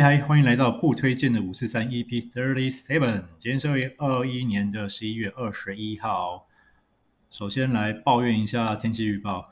嗨嗨，欢迎来到不推荐的五四三 EP Thirty Seven。今天是二零二一年的十一月二十一号。首先来抱怨一下天气预报。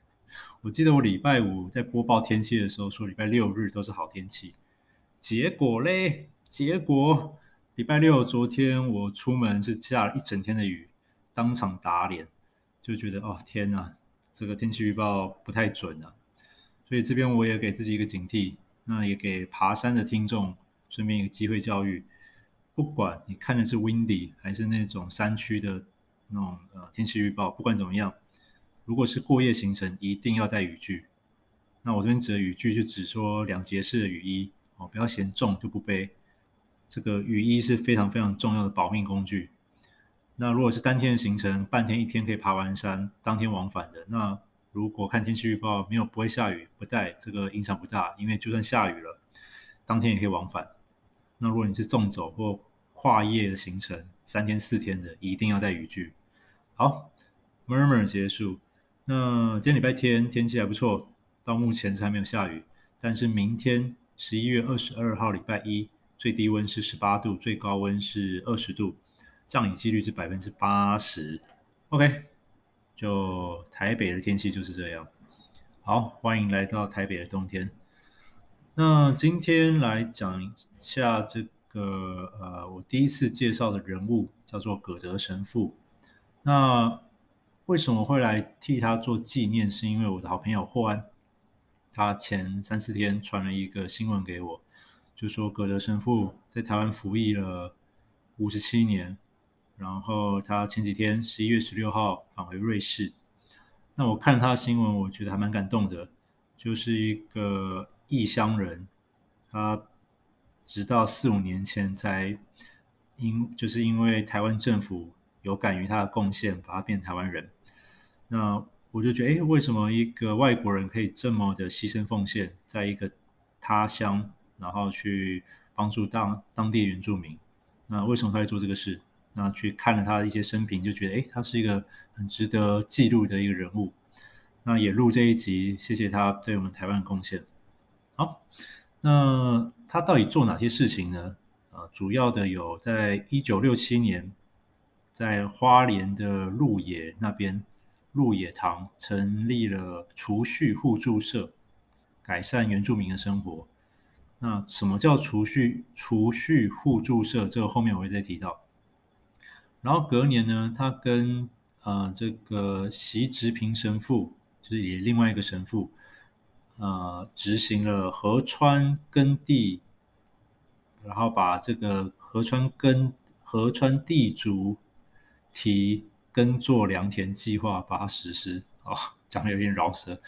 我记得我礼拜五在播报天气的时候说礼拜六日都是好天气，结果嘞，结果礼拜六昨天我出门是下了一整天的雨，当场打脸，就觉得哦天哪，这个天气预报不太准啊。所以这边我也给自己一个警惕。那也给爬山的听众顺便一个机会教育，不管你看的是 windy 还是那种山区的那种呃天气预报，不管怎么样，如果是过夜行程，一定要带雨具。那我这边指的雨具就只说两节式的雨衣哦，不要嫌重就不背。这个雨衣是非常非常重要的保命工具。那如果是当天的行程，半天一天可以爬完山，当天往返的那。如果看天气预报没有不会下雨，不带这个影响不大，因为就算下雨了，当天也可以往返。那如果你是纵走或跨夜的行程，三天四天的，一定要带雨具。好，Murmur 结束。那今天礼拜天天气还不错，到目前是还没有下雨。但是明天十一月二十二号礼拜一，最低温是十八度，最高温是二十度，降雨几率是百分之八十。OK。就台北的天气就是这样。好，欢迎来到台北的冬天。那今天来讲一下这个呃，我第一次介绍的人物叫做葛德神父。那为什么会来替他做纪念？是因为我的好朋友霍安，他前三四天传了一个新闻给我，就说葛德神父在台湾服役了五十七年。然后他前几天十一月十六号返回瑞士，那我看他的新闻，我觉得还蛮感动的。就是一个异乡人，他直到四五年前才因就是因为台湾政府有感于他的贡献，把他变台湾人。那我就觉得，哎，为什么一个外国人可以这么的牺牲奉献，在一个他乡，然后去帮助当当地原住民？那为什么他会做这个事？那去看了他的一些生平，就觉得诶，他是一个很值得记录的一个人物。那也录这一集，谢谢他对我们台湾的贡献。好，那他到底做哪些事情呢？啊，主要的有在一九六七年，在花莲的鹿野那边，鹿野堂成立了储蓄互助社，改善原住民的生活。那什么叫储蓄储蓄互助社？这个后面我会再提到。然后隔年呢，他跟呃这个习直平神父，就是也另外一个神父，呃执行了河川耕地，然后把这个河川耕河川地主提耕作良田计划把它实施。哦，讲的有点绕舌，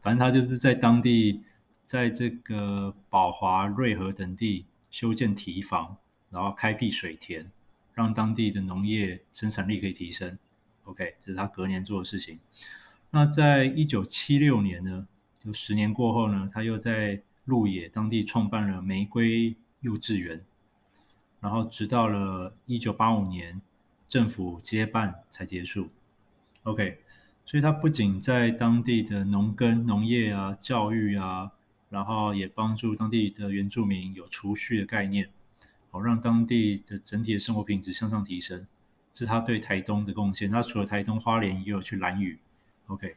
反正他就是在当地，在这个宝华、瑞和等地修建堤防，然后开辟水田。让当地的农业生产力可以提升，OK，这是他隔年做的事情。那在一九七六年呢，就十年过后呢，他又在鹿野当地创办了玫瑰幼稚园，然后直到了一九八五年政府接办才结束，OK。所以他不仅在当地的农耕、农业啊、教育啊，然后也帮助当地的原住民有储蓄的概念。让当地的整体的生活品质向上提升，这是他对台东的贡献。他除了台东花莲，也有去兰屿。OK，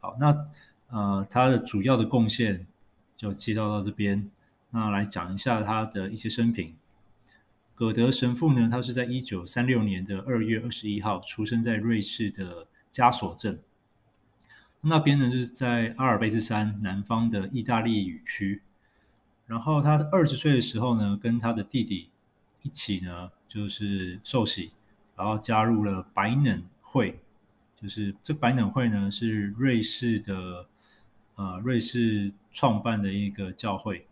好，那呃，他的主要的贡献就介绍到这边。那来讲一下他的一些生平。葛德神父呢，他是在一九三六年的二月二十一号出生在瑞士的加索镇。那边呢，就是在阿尔卑斯山南方的意大利语区。然后他二十岁的时候呢，跟他的弟弟一起呢，就是受洗，然后加入了白冷会，就是这白冷会呢是瑞士的，呃，瑞士创办的一个教会。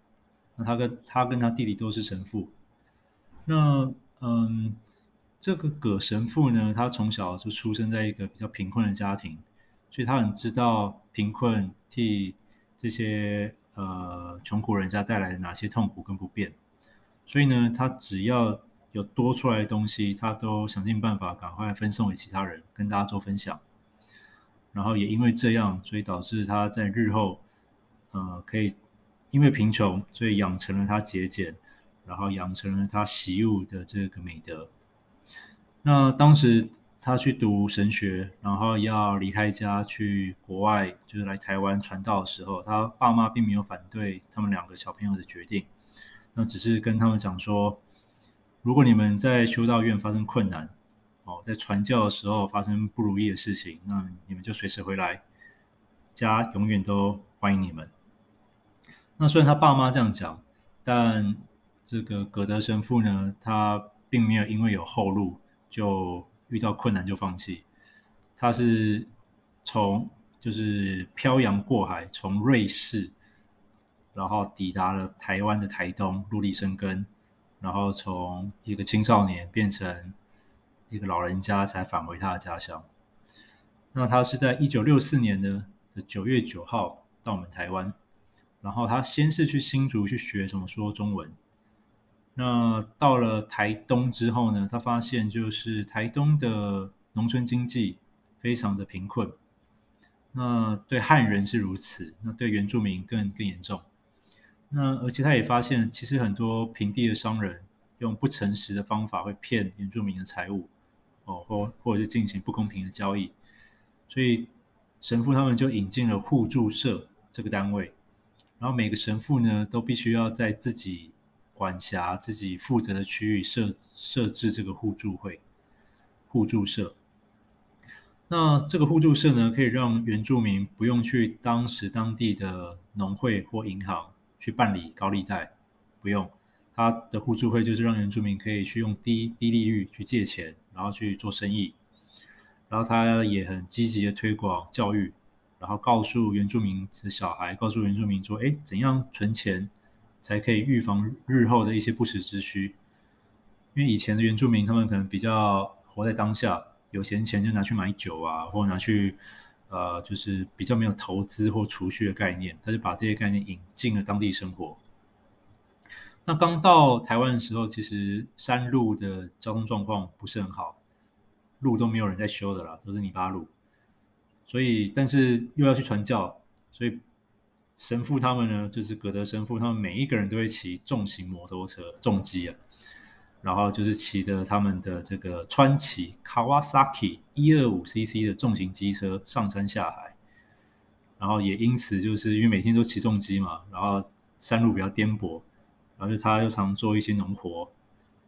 那他跟他跟他弟弟都是神父。那嗯，这个葛神父呢，他从小就出生在一个比较贫困的家庭，所以他很知道贫困替这些。呃，穷苦人家带来的哪些痛苦跟不便，所以呢，他只要有多出来的东西，他都想尽办法赶快分送给其他人，跟大家做分享。然后也因为这样，所以导致他在日后，呃，可以因为贫穷，所以养成了他节俭，然后养成了他习物的这个美德。那当时他去读神学，然后要离开家去国外，就是来台湾传道的时候，他爸妈并没有反对他们两个小朋友的决定，那只是跟他们讲说，如果你们在修道院发生困难，哦，在传教的时候发生不如意的事情，那你们就随时回来，家永远都欢迎你们。那虽然他爸妈这样讲，但这个葛德神父呢，他并没有因为有后路就遇到困难就放弃。他是从就是漂洋过海，从瑞士，然后抵达了台湾的台东，落地生根，然后从一个青少年变成一个老人家，才返回他的家乡。那他是在一九六四年的的九月九号到我们台湾。然后他先是去新竹去学什么说中文，那到了台东之后呢，他发现就是台东的农村经济非常的贫困，那对汉人是如此，那对原住民更更严重。那而且他也发现，其实很多平地的商人用不诚实的方法会骗原住民的财物，哦，或或者是进行不公平的交易，所以神父他们就引进了互助社这个单位。然后每个神父呢，都必须要在自己管辖、自己负责的区域设设置这个互助会、互助社。那这个互助社呢，可以让原住民不用去当时当地的农会或银行去办理高利贷，不用。他的互助会就是让原住民可以去用低低利率去借钱，然后去做生意。然后他也很积极的推广教育。然后告诉原住民的小孩，告诉原住民说：“哎，怎样存钱才可以预防日后的一些不时之需？因为以前的原住民他们可能比较活在当下，有闲钱就拿去买酒啊，或拿去呃，就是比较没有投资或储蓄的概念。他就把这些概念引进了当地生活。那刚到台湾的时候，其实山路的交通状况不是很好，路都没有人在修的啦，都是泥巴路。”所以，但是又要去传教，所以神父他们呢，就是葛德神父，他们每一个人都会骑重型摩托车、重机啊，然后就是骑着他们的这个川崎 Kawasaki 一二五 CC 的重型机车上山下海，然后也因此就是因为每天都骑重机嘛，然后山路比较颠簸，然后他又常做一些农活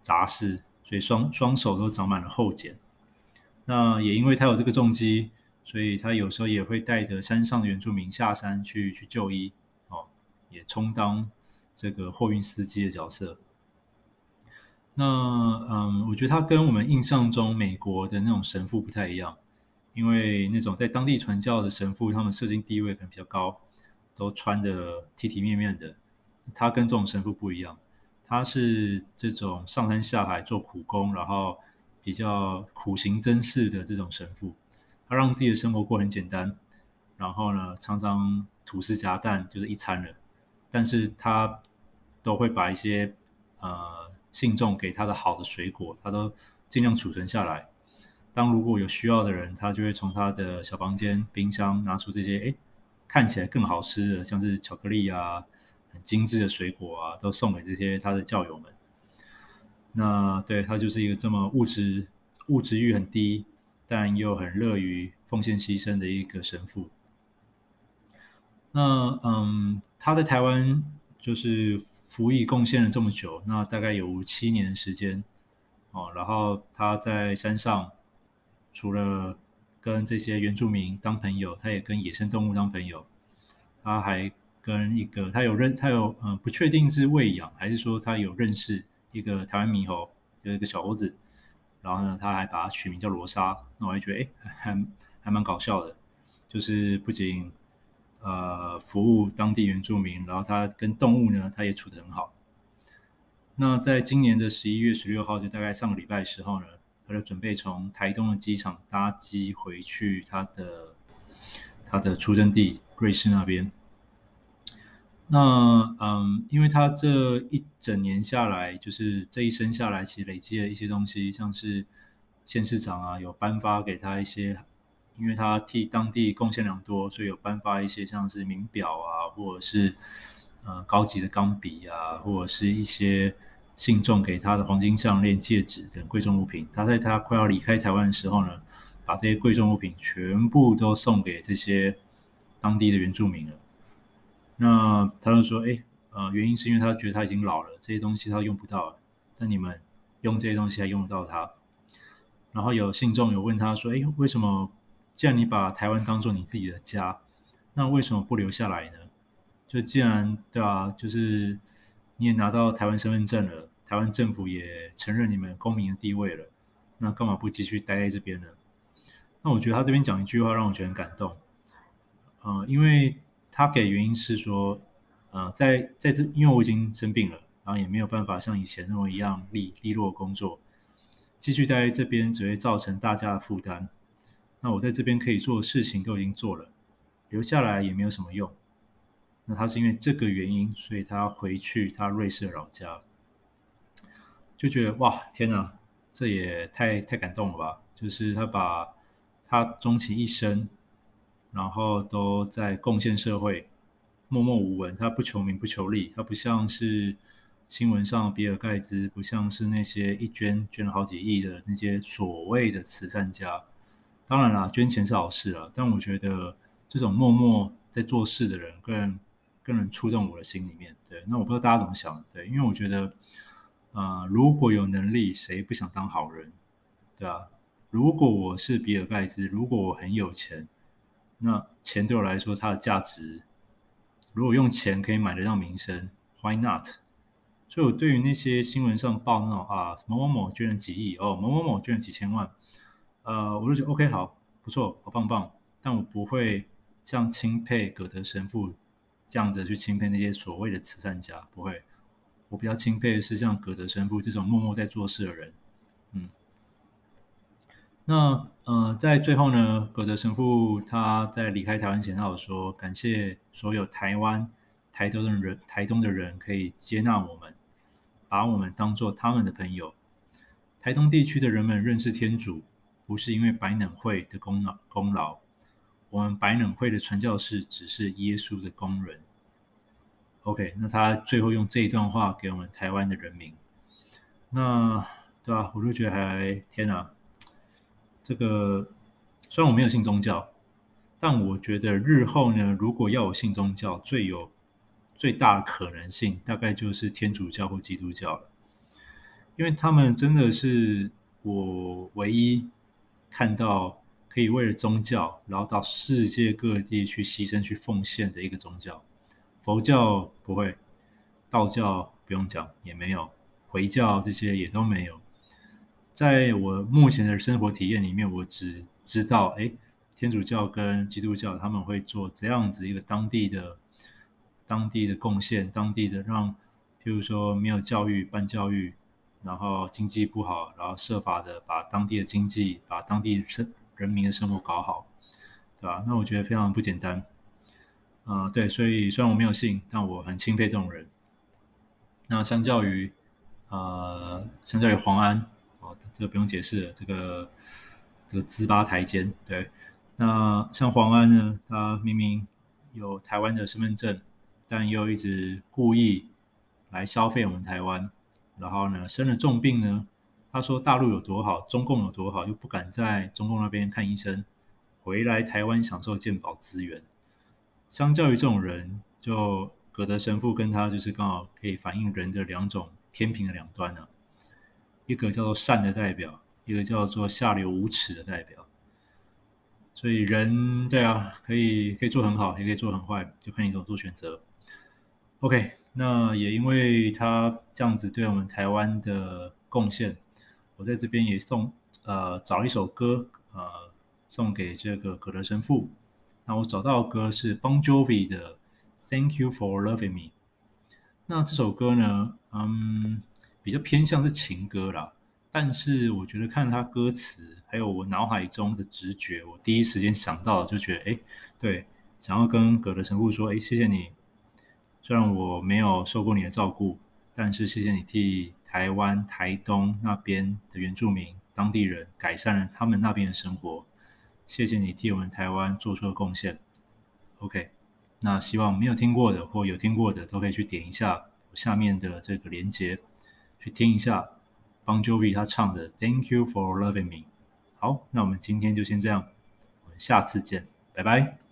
杂事，所以双双手都长满了厚茧。那也因为他有这个重机。所以他有时候也会带着山上的原住民下山去去就医，哦，也充当这个货运司机的角色。那嗯，我觉得他跟我们印象中美国的那种神父不太一样，因为那种在当地传教的神父，他们社经地位可能比较高，都穿的体体面面的。他跟这种神父不一样，他是这种上山下海做苦工，然后比较苦行僧式的这种神父。他让自己的生活过很简单，然后呢，常常吐司夹蛋就是一餐了。但是他都会把一些呃信众给他的好的水果，他都尽量储存下来。当如果有需要的人，他就会从他的小房间冰箱拿出这些诶看起来更好吃的，像是巧克力啊、很精致的水果啊，都送给这些他的教友们。那对他就是一个这么物质物质欲很低。但又很乐于奉献牺牲的一个神父。那嗯，他在台湾就是服役贡献了这么久，那大概有七年时间哦。然后他在山上，除了跟这些原住民当朋友，他也跟野生动物当朋友。他还跟一个他有认他有嗯，不确定是喂养还是说他有认识一个台湾猕猴，就是一个小猴子。然后呢，他还把它取名叫罗莎，那我还觉得哎，还还蛮搞笑的。就是不仅呃服务当地原住民，然后他跟动物呢，他也处得很好。那在今年的十一月十六号，就大概上个礼拜的时候呢，他就准备从台东的机场搭机回去他的他的出生地瑞士那边。那嗯，因为他这一整年下来，就是这一生下来，其实累积了一些东西，像是县市长啊，有颁发给他一些，因为他替当地贡献良多，所以有颁发一些像是名表啊，或者是呃高级的钢笔啊，或者是一些信众给他的黄金项链、戒指等贵重物品。他在他快要离开台湾的时候呢，把这些贵重物品全部都送给这些当地的原住民了。那他就说：“哎，呃，原因是因为他觉得他已经老了，这些东西他用不到了。但你们用这些东西还用得到他。”然后有信众有问他说：“哎，为什么？既然你把台湾当做你自己的家，那为什么不留下来呢？就既然对啊？就是你也拿到台湾身份证了，台湾政府也承认你们公民的地位了，那干嘛不继续待在这边呢？”那我觉得他这边讲一句话让我觉得很感动，呃，因为。他给原因是说，呃，在在这，因为我已经生病了，然后也没有办法像以前那么一样利利落工作，继续待在这边只会造成大家的负担。那我在这边可以做的事情都已经做了，留下来也没有什么用。那他是因为这个原因，所以他回去他瑞士的老家，就觉得哇，天哪，这也太太感动了吧！就是他把他终其一生。然后都在贡献社会，默默无闻。他不求名不求利，他不像是新闻上比尔盖茨，不像是那些一捐捐了好几亿的那些所谓的慈善家。当然啦，捐钱是好事啊，但我觉得这种默默在做事的人更更能触动我的心里面。对，那我不知道大家怎么想？对，因为我觉得，呃，如果有能力，谁不想当好人？对啊，如果我是比尔盖茨，如果我很有钱。那钱对我来说，它的价值，如果用钱可以买得到名声，Why not？所以，我对于那些新闻上报那种啊，某某某捐了几亿，哦，某某某捐了几千万，呃，我就觉得 OK，好，不错，好棒棒。但我不会像钦佩葛德神父这样子去钦佩那些所谓的慈善家，不会。我比较钦佩的是像葛德神父这种默默在做事的人，嗯。那呃，在最后呢，葛德神父他在离开台湾前，他有说感谢所有台湾、台东的人、台东的人可以接纳我们，把我们当做他们的朋友。台东地区的人们认识天主，不是因为白冷会的功劳功劳，我们白冷会的传教士只是耶稣的工人。OK，那他最后用这一段话给我们台湾的人民，那对吧？我就觉得还天哪！这个虽然我没有信宗教，但我觉得日后呢，如果要我信宗教，最有最大的可能性，大概就是天主教或基督教了，因为他们真的是我唯一看到可以为了宗教，然后到世界各地去牺牲、去奉献的一个宗教。佛教不会，道教不用讲，也没有，回教这些也都没有。在我目前的生活体验里面，我只知道，哎，天主教跟基督教他们会做这样子一个当地的、当地的贡献，当地的让，譬如说没有教育办教育，然后经济不好，然后设法的把当地的经济、把当地生人民的生活搞好，对吧？那我觉得非常不简单，啊、对，所以虽然我没有信，但我很钦佩这种人。那相较于，呃，相较于黄安。这个不用解释了，这个这个资八台监，对，那像黄安呢，他明明有台湾的身份证，但又一直故意来消费我们台湾，然后呢，生了重病呢，他说大陆有多好，中共有多好，又不敢在中共那边看医生，回来台湾享受健保资源。相较于这种人，就葛德神父跟他就是刚好可以反映人的两种天平的两端呢、啊。一个叫做善的代表，一个叫做下流无耻的代表。所以人，对啊，可以可以做很好，也可以做很坏，就看你怎么做选择。OK，那也因为他这样子对我们台湾的贡献，我在这边也送呃找一首歌呃送给这个葛德神父。那我找到的歌是 Bon Jovi 的 Thank You for Loving Me。那这首歌呢，嗯。比较偏向是情歌啦，但是我觉得看他歌词，还有我脑海中的直觉，我第一时间想到就觉得，哎，对，想要跟葛德神父说，哎，谢谢你，虽然我没有受过你的照顾，但是谢谢你替台湾台东那边的原住民当地人改善了他们那边的生活，谢谢你替我们台湾做出了贡献。OK，那希望没有听过的或有听过的都可以去点一下下面的这个连接，去听一下 Bon Jovi 他唱的 Thank You for Loving Me。好，那我们今天就先这样，我们下次见，拜拜。